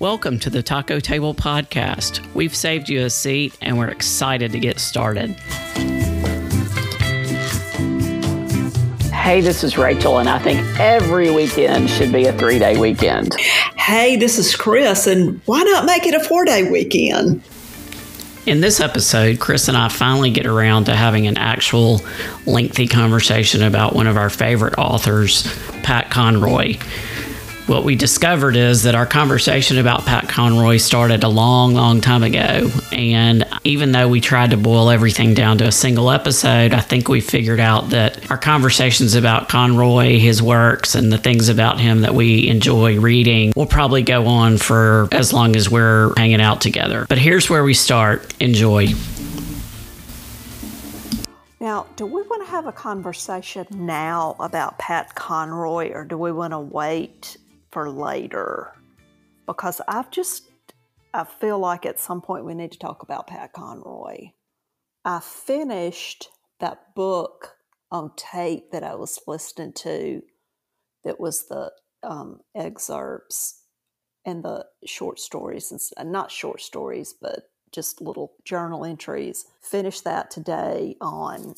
Welcome to the Taco Table Podcast. We've saved you a seat and we're excited to get started. Hey, this is Rachel, and I think every weekend should be a three day weekend. Hey, this is Chris, and why not make it a four day weekend? In this episode, Chris and I finally get around to having an actual lengthy conversation about one of our favorite authors, Pat Conroy what we discovered is that our conversation about Pat Conroy started a long, long time ago. And even though we tried to boil everything down to a single episode, I think we figured out that our conversations about Conroy, his works, and the things about him that we enjoy reading will probably go on for as long as we're hanging out together. But here's where we start. Enjoy. Now, do we want to have a conversation now about Pat Conroy or do we want to wait for later because I've just, I feel like at some point we need to talk about Pat Conroy. I finished that book on tape that I was listening to that was the um, excerpts and the short stories, and not short stories, but just little journal entries. Finished that today on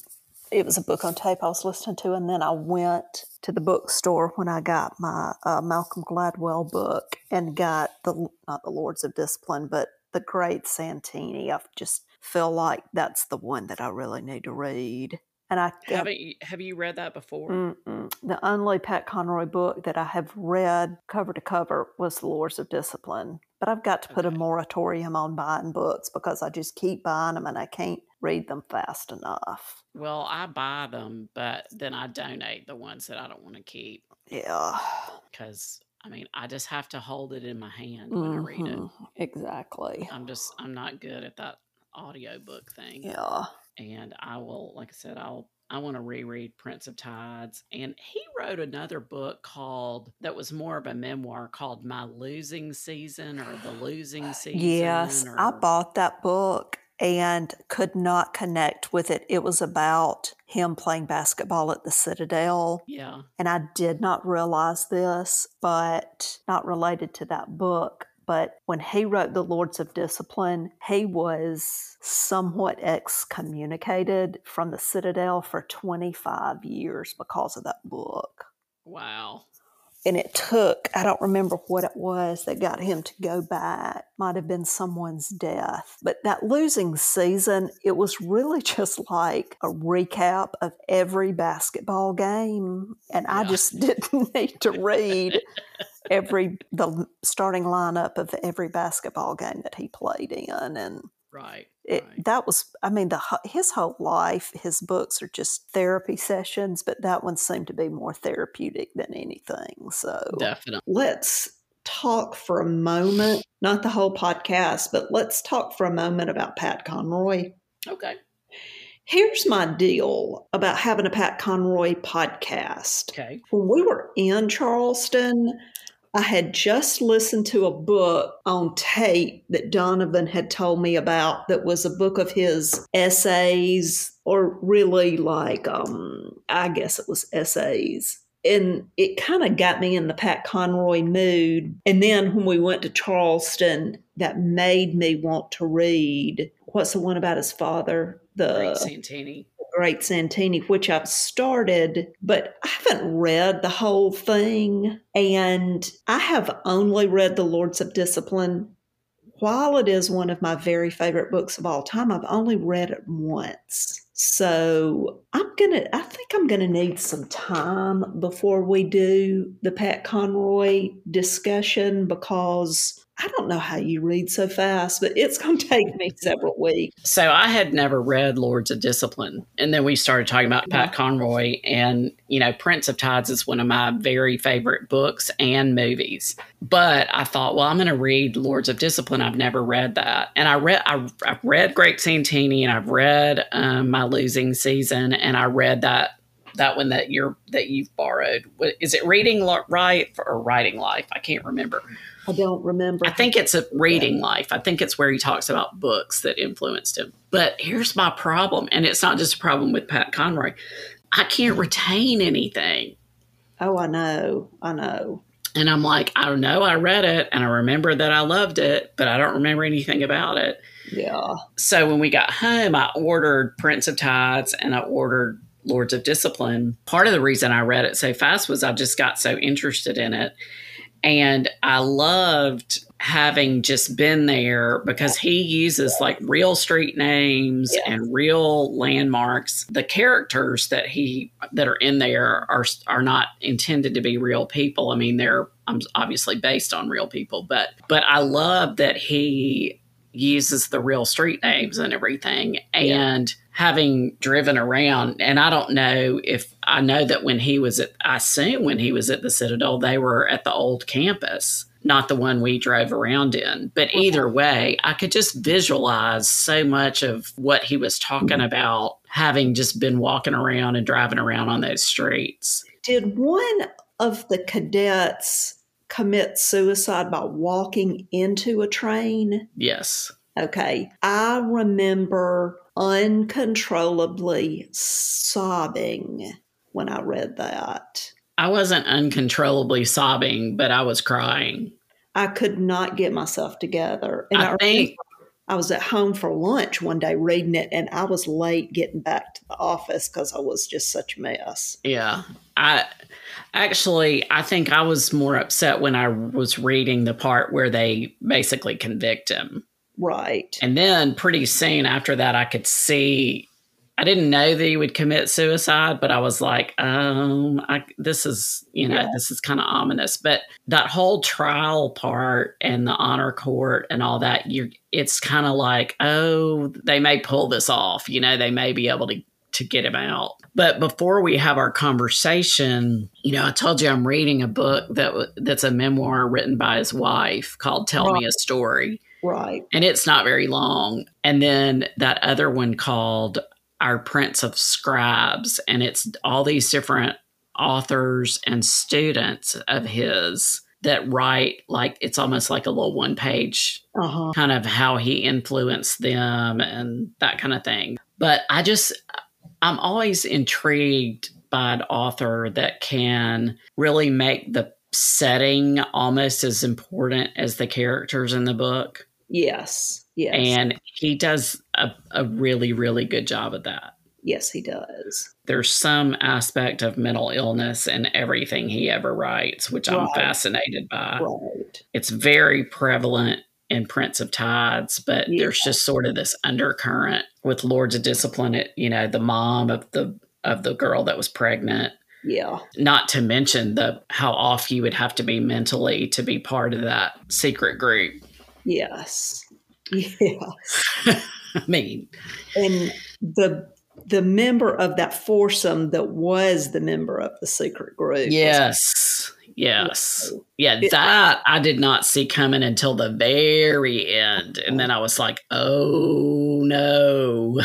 it was a book on tape I was listening to, and then I went to the bookstore when I got my uh, Malcolm Gladwell book and got the not the Lords of Discipline, but the Great Santini. I just feel like that's the one that I really need to read. And I haven't. Have you read that before? The only Pat Conroy book that I have read cover to cover was The Lords of Discipline. But I've got to put okay. a moratorium on buying books because I just keep buying them and I can't read them fast enough. Well, I buy them, but then I donate the ones that I don't want to keep. Yeah. Because I mean, I just have to hold it in my hand when mm-hmm. I read it. Mm-hmm. Exactly. I'm just I'm not good at that audiobook thing. Yeah. And I will like I said, I'll I want to reread Prince of Tides. And he wrote another book called, that was more of a memoir called My Losing Season or The Losing Season. Yes, or, I bought that book and could not connect with it. It was about him playing basketball at the Citadel. Yeah. And I did not realize this, but not related to that book. But when he wrote The Lords of Discipline, he was somewhat excommunicated from the Citadel for 25 years because of that book. Wow and it took i don't remember what it was that got him to go back. Might have been someone's death. But that losing season it was really just like a recap of every basketball game. And yeah. i just didn't need to read every the starting lineup of every basketball game that he played in. And Right. It, right. That was, I mean, the his whole life, his books are just therapy sessions, but that one seemed to be more therapeutic than anything. So definitely, let's talk for a moment, not the whole podcast, but let's talk for a moment about Pat Conroy. Okay. Here's my deal about having a Pat Conroy podcast. Okay. When we were in Charleston, I had just listened to a book on tape that Donovan had told me about that was a book of his essays, or really like, um, I guess it was essays. And it kind of got me in the Pat Conroy mood. And then when we went to Charleston, that made me want to read what's the one about his father? The Great Santini. Great Santini, which I've started, but I haven't read the whole thing. And I have only read The Lords of Discipline. While it is one of my very favorite books of all time, I've only read it once. So I'm gonna I think I'm gonna need some time before we do the Pat Conroy discussion because I don't know how you read so fast, but it's going to take me several weeks. So I had never read Lords of Discipline. And then we started talking about yeah. Pat Conroy. And, you know, Prince of Tides is one of my very favorite books and movies. But I thought, well, I'm going to read Lords of Discipline. I've never read that. And I read, I, have read Great Santini and I've read um, My Losing Season and I read that that one that you're that you've borrowed. Is it Reading Right or Writing Life? I can't remember. I don't remember. I think it's a reading life. I think it's where he talks about books that influenced him. But here's my problem, and it's not just a problem with Pat Conroy. I can't retain anything. Oh, I know. I know. And I'm like, I don't know, I read it and I remember that I loved it, but I don't remember anything about it. Yeah. So when we got home, I ordered Prince of Tides and I ordered Lords of Discipline. Part of the reason I read it so fast was I just got so interested in it. And I loved having just been there because he uses like real street names and real landmarks. The characters that he that are in there are are not intended to be real people. I mean, they're um, obviously based on real people, but but I love that he uses the real street names and everything and having driven around and i don't know if i know that when he was at i assume when he was at the citadel they were at the old campus not the one we drove around in. But either way i could just visualize so much of what he was talking mm-hmm. about having just been walking around and driving around on those streets. Did one of the cadets commit suicide by walking into a train? yes Okay. I remember uncontrollably sobbing when I read that. i wasn't uncontrollably sobbing but i was crying I could not get myself together. And I I, think- I was at home for lunch one day reading it, and I was late getting back to the office because I was just such a mess. Yeah. I actually I think I was more upset when I was reading the part where they basically convict him. Right. And then pretty soon after that I could see I didn't know that he would commit suicide, but I was like, um, I, this is, you know, Yeah. this is kind of ominous. But that whole trial part and the honor court and all that, you're, it's kind of like, oh, they may pull this off. You know, they may be able to to get him out. But before we have our conversation, you know, I told you I'm reading a book that that's a memoir written by his wife called "Tell Me a Story." Right. and it's not very long. And then that other one called Our Prince of Scribes, and it's all these different authors and students of his that write like it's almost like a little one page Uh huh. kind of how he influenced them and that kind of thing. But I just, I'm always intrigued by an author that can really make the setting almost as important as the characters in the book. Yes. Yes. And he does a, a really, really good job of that. yes, he does. There's some aspect of mental illness in everything he ever writes, which I'm fascinated by. Right. It's very prevalent in Prince of Tides, but Yeah. there's just sort of this undercurrent with Lords of Discipline. It, you know, the mom of the of the girl that was pregnant. Yeah. Not to mention the how off you would have to be mentally to be part of that secret group. Yes. Yes. I mean, and the the member of that foursome that was the member of the secret group. yes, yes, yeah. It- That I did not see coming until the very end, and then I was like, "Oh no!"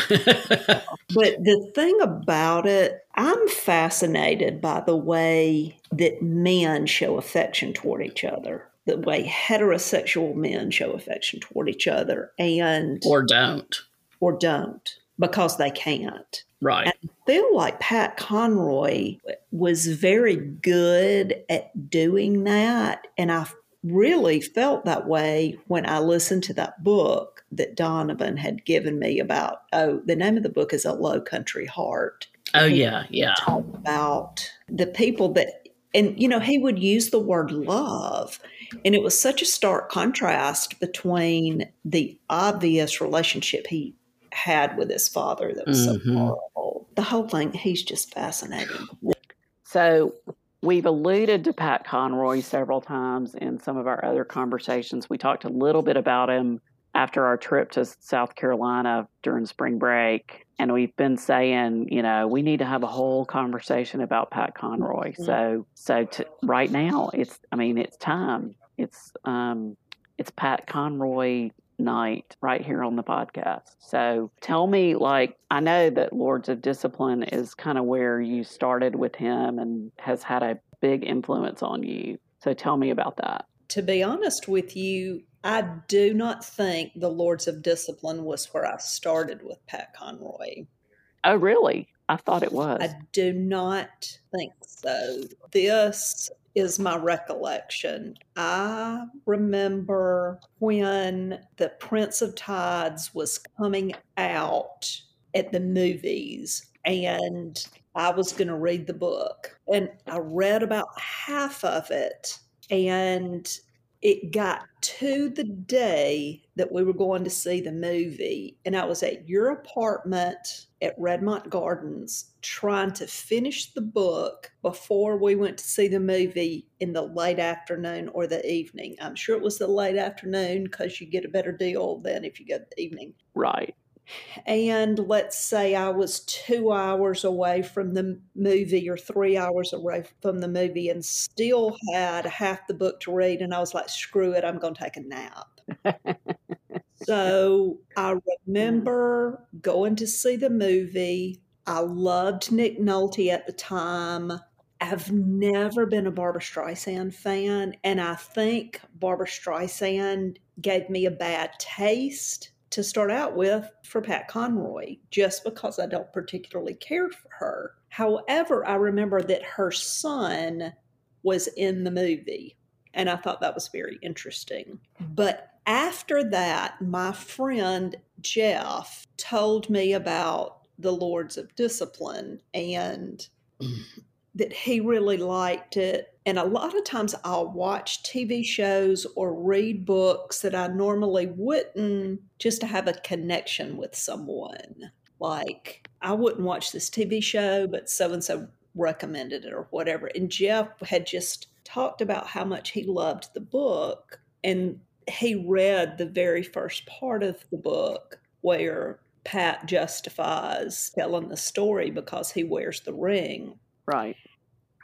But the thing about it, I'm fascinated by the way that men show affection toward each other, the way heterosexual men show affection toward each other and or don't. or don't because they can't. Right. I feel like Pat Conroy was very good at doing that. And I really felt that way when I listened to that book that Donovan had given me about, oh, the name of the book is A Low Country Heart. Oh yeah, yeah. talk about the people that, and you know, he would use the word love. And it was such a stark contrast between the obvious relationship he had with his father that was Mhm. so horrible. The whole thing, he's just fascinating. So we've alluded to Pat Conroy several times in some of our other conversations. We talked a little bit about him after our trip to South Carolina during spring break. And we've been saying, you know, we need to have a whole conversation about Pat Conroy. So, so to, right now, it's, I mean, it's time. It's, um, it's Pat Conroy night right here on the podcast. So tell me, like, I know that Lords of Discipline is kind of where you started with him and has had a big influence on you. So tell me about that. To be honest with you, I do not think the Lords of Discipline was where I started with Pat Conroy. Oh, really? I thought it was. I do not think so. This is my recollection. I remember when The Prince of Tides was coming out at the movies and I was going to read the book. And I read about half of it and it got to the day that we were going to see the movie, and I was at your apartment at Redmont Gardens trying to finish the book before we went to see the movie in the late afternoon or the evening. I'm sure it was the late afternoon because you get a better deal than if you go the evening. Right and let's say I was two hours away from the movie or three hours away from the movie and still had half the book to read, and I was like, screw it, I'm going to take a nap. so I remember going to see the movie. I loved Nick Nolte at the time. I've never been a Barbra Streisand fan, and I think Barbra Streisand gave me a bad taste to start out with for Pat Conroy, just because I don't particularly care for her. However, I remember that her son was in the movie, and I thought that was very interesting. Mm. But after that, my friend Jeff told me about the Lords of Discipline and that he really liked it. And a lot of times I'll watch TV shows or read books that I normally wouldn't just to have a connection with someone. Like, I wouldn't watch this TV show, but so and so recommended it or whatever. And Jeff had just talked about how much he loved the book. And he read the very first part of the book where Pat justifies telling the story because he wears the ring. Right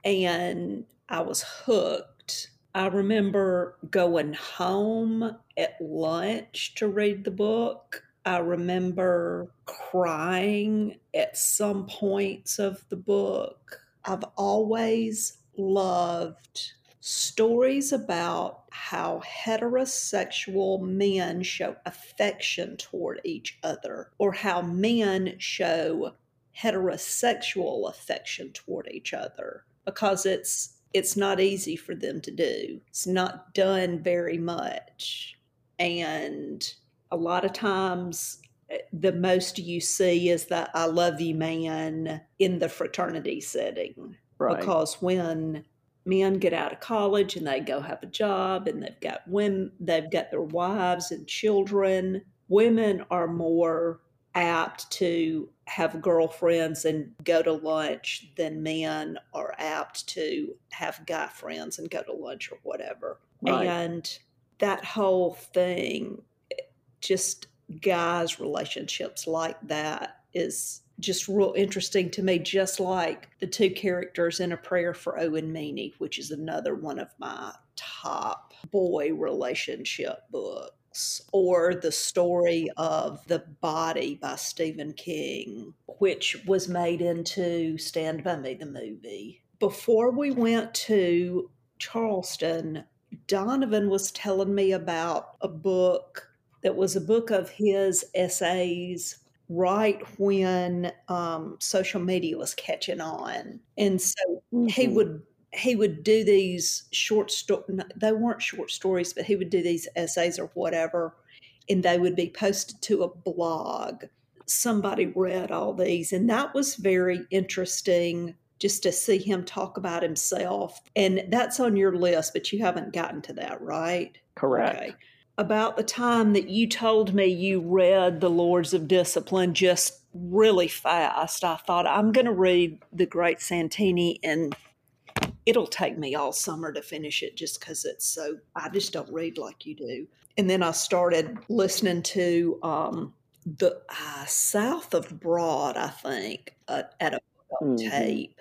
and I was hooked. I remember going home at lunch to read the book. I remember crying at some points of the book. I've always loved stories about how heterosexual men show affection toward each other or how men show heterosexual affection toward each other because it's it's not easy for them to do. It's not done very much. And a lot of times eh, the most you see is that I love you man in the fraternity setting. Right. Because when men get out of college and they go have a job and they've got women they've got their wives and children, women are more apt to have girlfriends and go to lunch than men are apt to have guy friends and go to lunch or whatever. Right. And that whole thing, just guys' relationships like that is just real interesting to me, just like the two characters in A Prayer for Owen Meany, which is another one of my top boy relationship books or the story of The Body by Stephen King, which was made into Stand By Me, the movie. Before we went to Charleston, Donovan was telling me about a book that was a book of his essays right when um, social media was catching on. And so mm-hmm. he would he would do these short stories. They weren't short stories, but he would do these essays or whatever, and they would be posted to a blog. Somebody read all these, and that was very interesting just to see him talk about himself. And that's on your list, but you haven't gotten to that, right? Correct. Okay. About the time that you told me you read The Lords of Discipline just really fast, I thought, I'm going to read The Great Santini and it'll take me all summer to finish it just because it's so i just don't read like you do and then i started listening to um, the uh, south of broad i think uh, at a mm-hmm. tape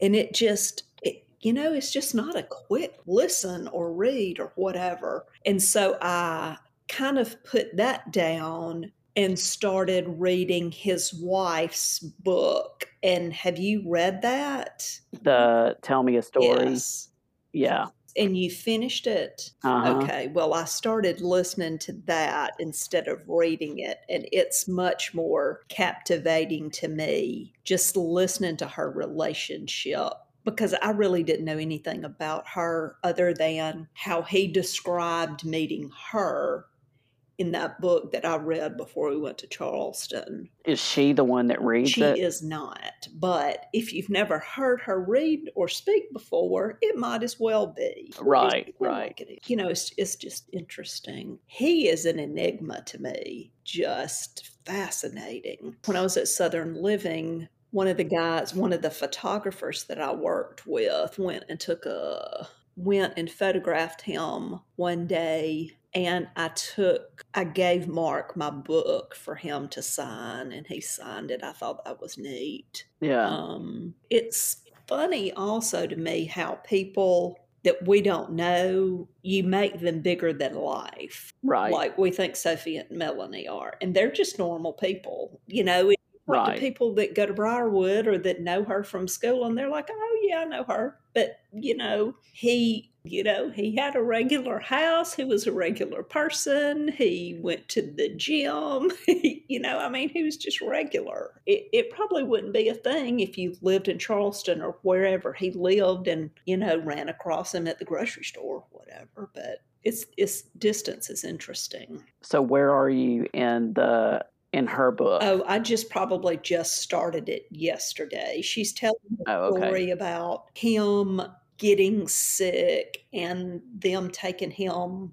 and it just it, you know it's just not a quick listen or read or whatever and so i kind of put that down and started reading his wife's book. And have you read that? The Tell Me a Story. Yes. Yeah. and you finished it. Uh-huh. Okay. Well, I started listening to that instead of reading it, and it's much more captivating to me just listening to her relationship because I really didn't know anything about her other than how he described meeting her in that book that I read before we went to Charleston. Is she the one that reads She is not. But if you've never heard her read or speak before, it might as well be. Right, right. it. You know, it's, it's just interesting. He is an enigma to me, just fascinating. When I was at Southern Living, one of the guys, one of the photographers that I worked with, went and took a went and photographed him one day and I took I gave Mark my book for him to sign and he signed it. I thought that was neat. yeah. Um it's funny also to me how people that we don't know, you make them bigger than life. right. Like we think Sophie and Melanie are. And they're just normal people. You know, like Right. the people that go to Briarwood or that know her from school and they're like, Oh yeah, I know her. But you know, he you know, he had a regular house. He was a regular person. He went to the gym. you know, I mean, he was just regular. It, it probably wouldn't be a thing if you lived in Charleston or wherever he lived and, you know, ran across him at the grocery store or whatever. But it's, it's distance is interesting. so where are you in the in her book? Oh, I just probably just started it yesterday. She's telling the Oh, okay. story about him getting sick and them taking him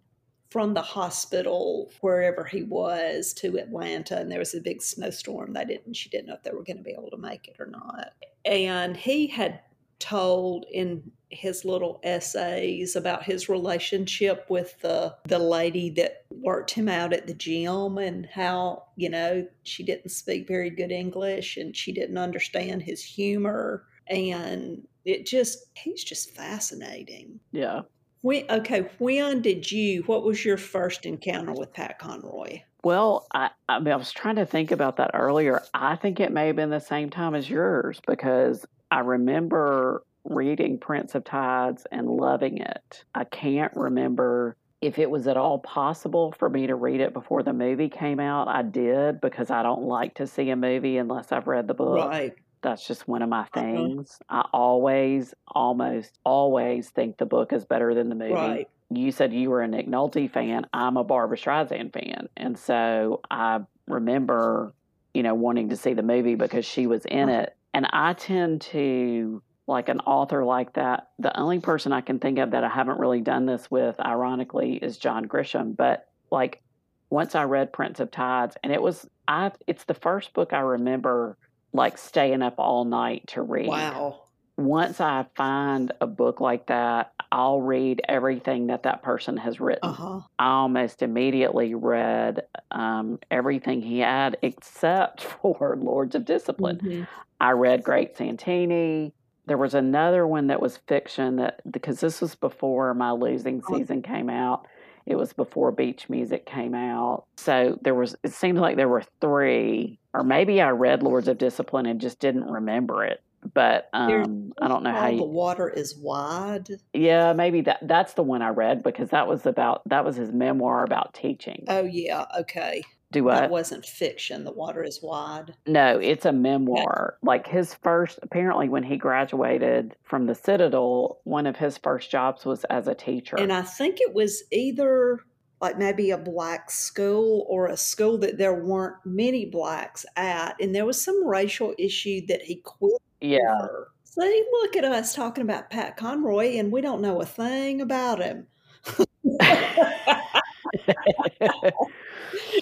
from the hospital wherever he was to Atlanta and there was a big snowstorm they didn't she didn't know if they were going to be able to make it or not and he had told in his little essays about his relationship with the the lady that worked him out at the gym and how you know she didn't speak very good English and she didn't understand his humor and it just he's just fascinating. yeah. When okay, when did you? What was your first encounter with Pat Conroy? Well, I, I mean, I was trying to think about that earlier. I think it may have been the same time as yours because I remember reading Prince of Tides and loving it. I can't remember if it was at all possible for me to read it before the movie came out. I did because I don't like to see a movie unless I've read the book. Right. That's just one of my Uh-huh. things. I always, almost always think the book is better than the movie. Right. You said you were a Nick Nolte fan. I'm a Barbra Streisand fan. And so I remember, you know, wanting to see the movie because she was in Uh-huh. it. And I tend to, like an author like that, the only person I can think of that I haven't really done this with, ironically, is John Grisham. But like once I read Prince of Tides, and it was, I, it's the first book I remember like staying up all night to read. Wow. Once I find a book like that, I'll read everything that that person has written. Uh huh. I almost immediately read um, everything he had except for Lords of Discipline. Mhm. I read Great Santini. There was another one that was fiction that because this was before my losing Oh. season came out. It was before Beach Music came out. So there was it seemed like there were three or maybe I read Lords of Discipline and just didn't remember it. But um, I don't know how All the water is wide. yeah, maybe that that's the one I read because that was about that was his memoir about teaching. Oh yeah. Okay. Do That wasn't fiction. The water is wide. No, it's a memoir. Like his first, apparently, when he graduated from the Citadel, one of his first jobs was as a teacher. And I think it was either like maybe a black school or a school that there weren't many blacks at, and there was some racial issue that he quit. yeah, over. See, look at us talking about Pat Conroy, and we don't know a thing about him.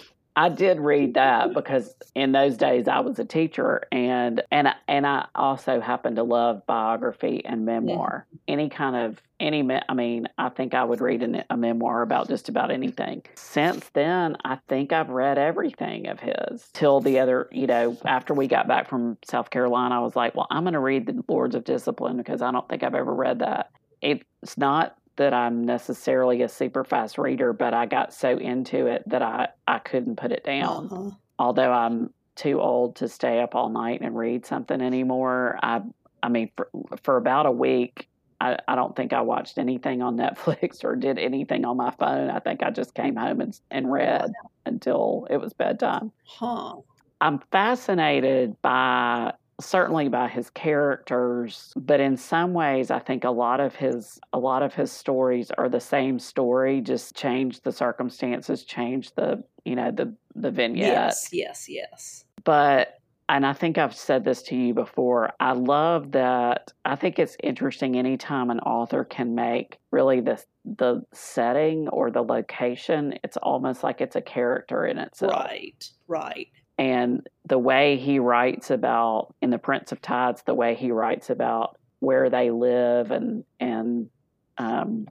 I did read that because in those days I was a teacher, and and I- and I also happen to love biography and memoir. Any kind of any, I mean, I think I would read an, a memoir about just about anything. Since then, I think I've read everything of his. Till the other, you know, after we got back from South Carolina, I was like, well, I'm going to read the Lords of Discipline because I don't think I've ever read that. It's not that I'm necessarily a super fast reader, but I got so into it that I, I couldn't put it down. Uh-huh. Although I'm too old to stay up all night and read something anymore, I I mean for, for about a week I, I don't think I watched anything on Netflix or did anything on my phone. I think I just came home and, and read until it was bedtime. Huh. I'm fascinated by certainly by his characters but in some ways i think a lot of his a lot of his stories are the same story just change the circumstances change the you know the the vignette Yes, yes, yes. but and I think I've said this to you before. I love that. I think it's interesting anytime an author can make really the the setting or the location. It's almost like it's a character in itself. Right, right. And the way he writes about in the Prince of Tides, the way he writes about where they live and and um,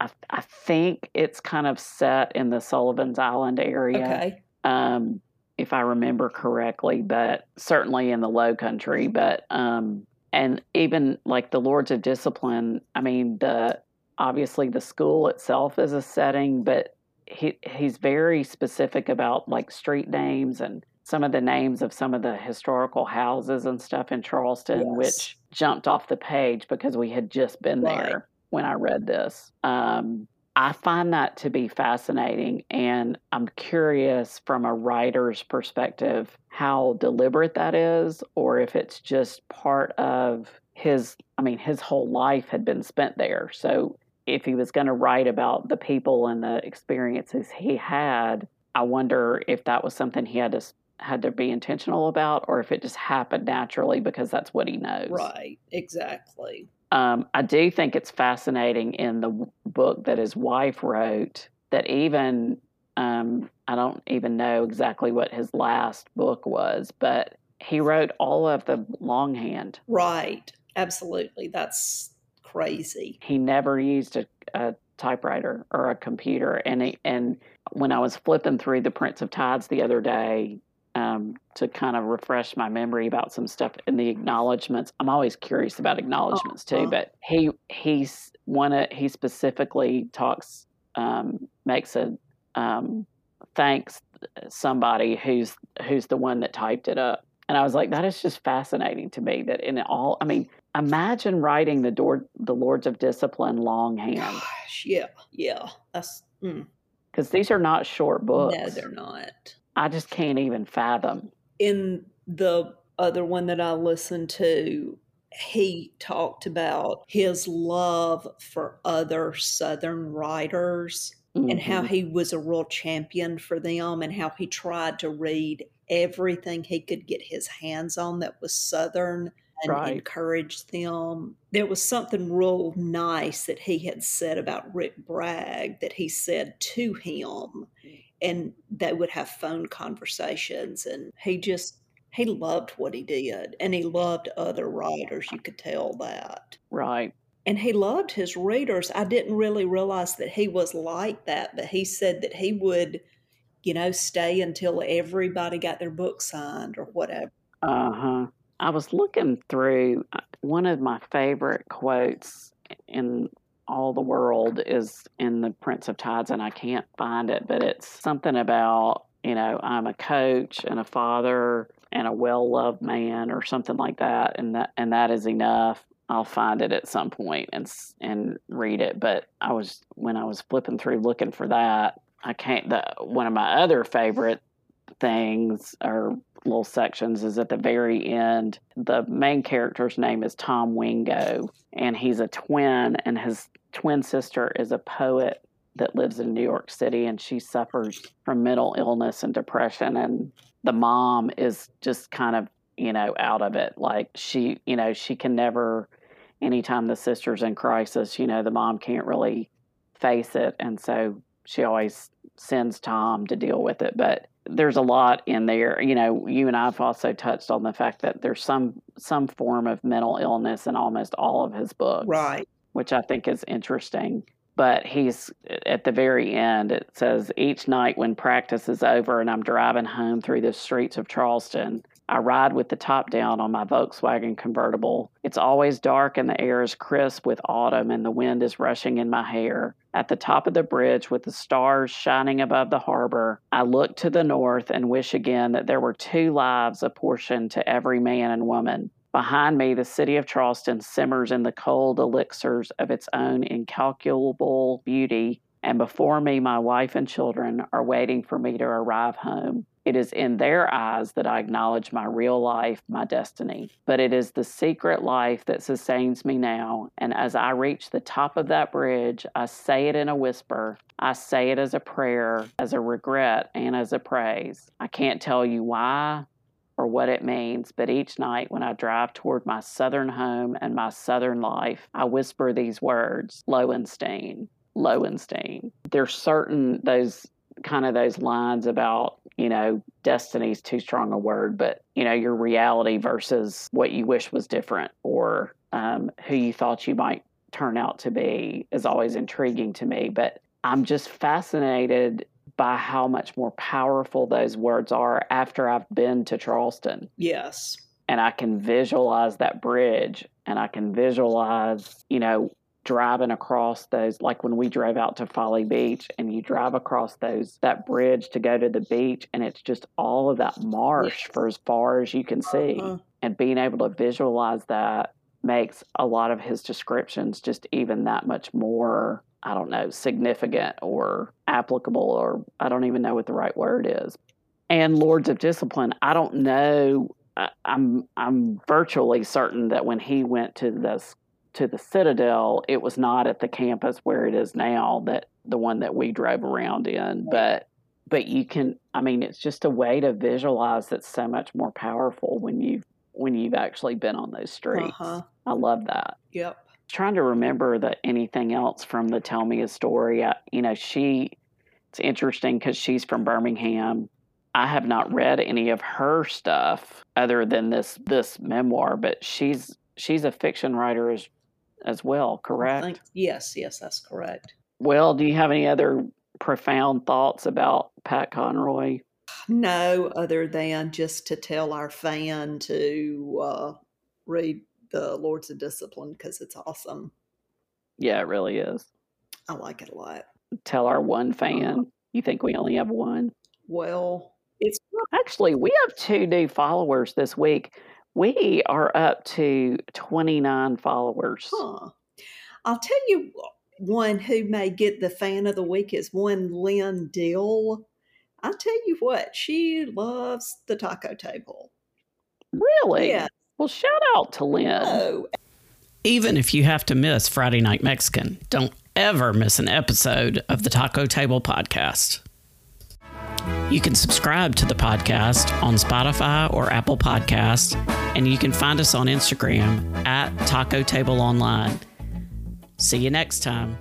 I, I think it's kind of set in the Sullivan's Island area Okay. um, if I remember correctly, but certainly in the low country. But um, and even like the Lords of Discipline, I mean, the obviously the school itself is a setting, but he he's very specific about like street names and some of the names of some of the historical houses and stuff in Charleston, Yes. which jumped off the page because we had just been Right. there when I read this. Um, I find that to be fascinating, and I'm curious from a writer's perspective how deliberate that is, or if it's just part of his. I mean, his whole life had been spent there. So if he was going to write about the people and the experiences he had, I wonder if that was something he had to had to be intentional about, or if it just happened naturally because that's what he knows. Right, exactly. Um, I do think it's fascinating in the book that his wife wrote that even um, I don't even know exactly what his last book was, but he wrote all of the longhand. Right, absolutely. That's crazy. He never used a, a typewriter or a computer, and he, and when I was flipping through the Prince of Tides the other day. Um, to kind of refresh my memory about some stuff in the acknowledgments. I'm always curious about acknowledgments too, Uh-huh. but he he's one of he specifically talks um, makes a um, thanks somebody who's who's the one that typed it up, and I was like, that is just fascinating to me. That in all, I mean, imagine writing the door the Lords of Discipline longhand Gosh, yeah, yeah. That's mm, because these are not short books. no, they're not. I just can't even fathom. In the other one that I listened to, he talked about his love for other Southern writers and how Mhm. he was a real champion for them and how he tried to read everything he could get his hands on that was Southern and Right. encourage them. There was something real nice that he had said about Rick Bragg that he said to him, and they would have phone conversations. And he just, he loved what he did and he loved other writers. You could tell that. right. And he loved his readers. I didn't really realize that he was like that, but he said that he would, you know, stay until everybody got their book signed or whatever. Uh huh. I was looking through uh, one of my favorite quotes in all the world is in the Prince of Tides, and I can't find it, but it's something about you know I'm a coach and a father and a well loved man or something like that, and that and that is enough. I'll find it at some point and and read it. But I was when I was flipping through looking for that, I can't. The one of my other favorite things or little sections is at the very end. The main character's name is Tom Wingo, and he's a twin, and his twin sister is a poet that lives in New York City, and she suffers from mental illness and depression. And the mom is just kind of, you know, out of it. Like she, you know, she can never, anytime the sister's in crisis, you know, the mom can't really face it. And so she always sends Tom to deal with it. But there's a lot in there. You know, you and I've also touched on the fact that there's some some form of mental illness in almost all of his books, Right. which I think is interesting. But he's at the very end. It says each night when practice is over and I'm driving home through the streets of Charleston, I ride with the top down on my Volkswagen convertible. It's always dark and the air is crisp with autumn and the wind is rushing in my hair. At the top of the bridge with the stars shining above the harbor, I look to the north and wish again that there were two lives apportioned to every man and woman. Behind me, the city of Charleston simmers in the cold elixirs of its own incalculable beauty, and before me, my wife and children are waiting for me to arrive home. It is in their eyes that I acknowledge my real life, my destiny. But it is the secret life that sustains me now. And as I reach the top of that bridge, I say it in a whisper. I say it as a prayer, as a regret, and as a praise. I can't tell you why or what it means, but each night when I drive toward my southern home and my southern life, I whisper these words Lowenstein, Lowenstein. There's certain those kind of those lines about you know destiny's too strong a word but you know your reality versus what you wish was different or um, who you thought you might turn out to be is always intriguing to me but i'm just fascinated by how much more powerful those words are after i've been to charleston Yes. and I can visualize that bridge and I can visualize, you know, driving across those like when we drove out to Folly Beach and you drive across those that bridge to go to the beach and it's just all of that marsh Yes. for as far as you can see Uh-huh. and being able to visualize that makes a lot of his descriptions just even that much more I don't know significant or applicable or I don't even know what the right word is and Lords of Discipline. I don't know. I- I'm I'm virtually certain that when he went to this to the Citadel, it was not at the campus where it is now. That the one that we drove around in, but but you can. I mean, it's just a way to visualize that's so much more powerful when you when you've actually been on those streets. Uh-huh. I love that Yep. trying to remember that anything else from the Tell Me a Story. I, you know, she. It's interesting because she's from Birmingham. I have not read any of her stuff other than this this memoir, but she's she's a fiction writer as as well. Correct. think- yes, yes, that's correct. Well, do you have any other profound thoughts about Pat Conroy? No, other than just to tell our fan to uh, read the Lords of Discipline because it's awesome. Yeah, it really is. I like it a lot. Tell our one fan. You think we only have one? Well, it's Actually, we have two new followers this week. We are up to 29 followers. huh. I'll tell you one who may get the fan of the week is one Lynn Dill. I'll tell you what, she loves the taco table. Really? Yeah. Well, shout out to Lynn. Oh, Even if you have to miss Friday Night Mexican, don't ever miss an episode of the Taco Table Podcast. You can subscribe to the podcast on Spotify or Apple Podcasts, and you can find us on Instagram at Taco Table Online. See you next time.